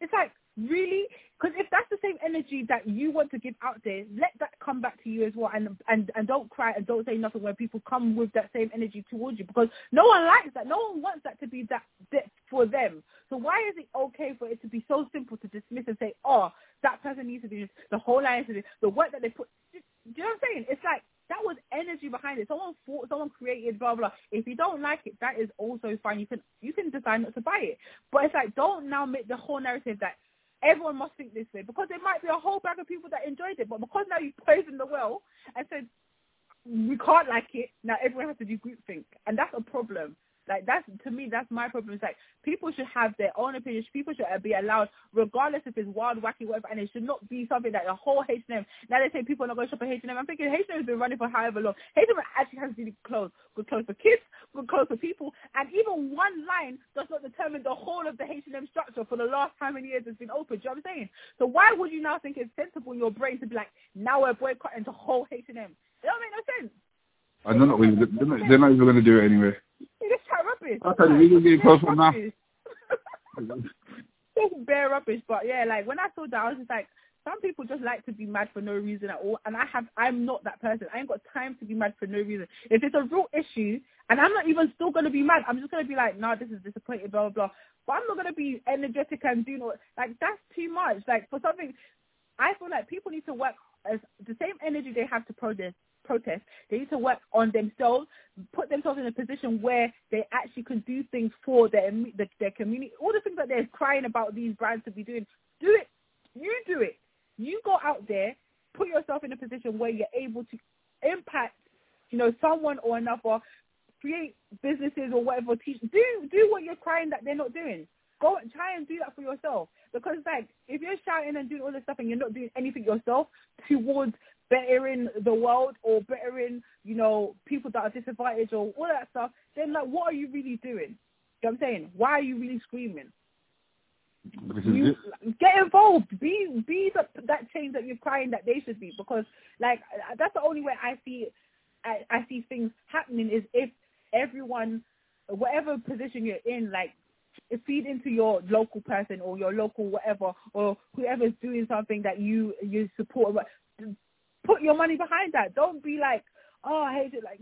It's like really because if that's the same energy that you want to give out there, let that come back to you as well, and and and don't cry and don't say nothing when people come with that same energy towards you, because no one likes that. No one wants that to be that, that for them. So why is it okay for it to be so simple to dismiss and say, oh, that person needs to this, the whole line to the work that they put. Do you know what I'm saying? It's like that was energy behind it. Someone thought, someone created, blah blah. If you don't like it, that is also fine. You can you can decide not to buy it. But it's like don't now make the whole narrative that everyone must think this way because there might be a whole bag of people that enjoyed it, but because now you poisoned the well and said we can't like it, now everyone has to do groupthink, and that's a problem. Like that's to me, that's my problem. It's like people should have their own opinions. People should be allowed, regardless if it's wild, wacky, whatever, and it should not be something that the whole H and M. Now they say people are not going to shop at H and M. I'm thinking H and M has been running for however long. H and M actually has really clothes, good clothes for kids, good clothes for people, and even one line does not determine the whole of the H and M structure for the last how many years it's been open. Do you know what I'm saying? So why would you now think it's sensible in your brain to be like, now we're boycotting the whole H and M? It don't make no sense. I don't know. They're not, they're not even going to do it anyway. You just chat rubbish. Okay, we can get close now. Just bare rubbish, but yeah, like when I saw that, I was just like, some people just like to be mad for no reason at all, and I have, I'm not that person. I ain't got time to be mad for no reason. If it's a real issue, and I'm not even still gonna be mad, I'm just gonna be like, nah, this is disappointing, blah blah blah. But I'm not gonna be energetic and do not like that's too much. Like for something, I feel like people need to work as the same energy they have to protest protest. They need to work on themselves, put themselves in a position where they actually can do things for their their, their community. All the things that they're crying about these brands to be doing, do it. You do it. You go out there, put yourself in a position where you're able to impact, you know, someone or another, create businesses or whatever. Teach, do do what you're crying that they're not doing. Go and try and do that for yourself. Because like if you're shouting and doing all this stuff and you're not doing anything yourself towards bettering the world or bettering, you know, people that are disadvantaged or all that stuff, then like what are you really doing? You know what I'm saying? Why are you really screaming? You, get involved. Be be the, that change that you're crying that they should be. Because like that's the only way I see I, I see things happening is if everyone, whatever position you're in, like feed into your local person or your local whatever or whoever's doing something that you you support put your money behind that. Don't be like, oh, I hate it. Like,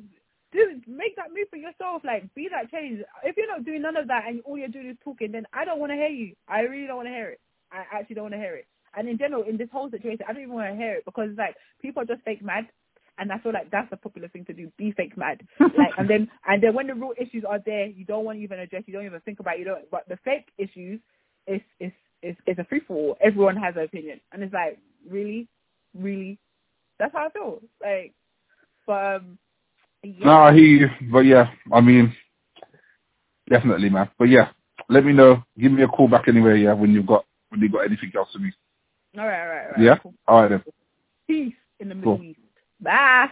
dude, make that move for yourself. Like, be that change. If you're not doing none of that and all you're doing is talking, then I don't want to hear you. I really don't want to hear it. I actually don't want to hear it. And in general, in this whole situation, I don't even want to hear it because like people are just fake mad. And I feel like that's a popular thing to do. Be fake mad, like, and then and then when the real issues are there, you don't want to even address. You don't even think about. It, you don't. But the fake issues, is is is is a free for all. Everyone has an opinion, and it's like really, really, that's how I feel. Like, but um, yeah. No, I hear you, but yeah, I mean, definitely, man. But yeah, let me know. Give me a call back anyway. Yeah, when you've got when you got anything else for me. All right, all right, all right. Yeah. Cool. All right then. Peace in the Middle cool. East. Bye.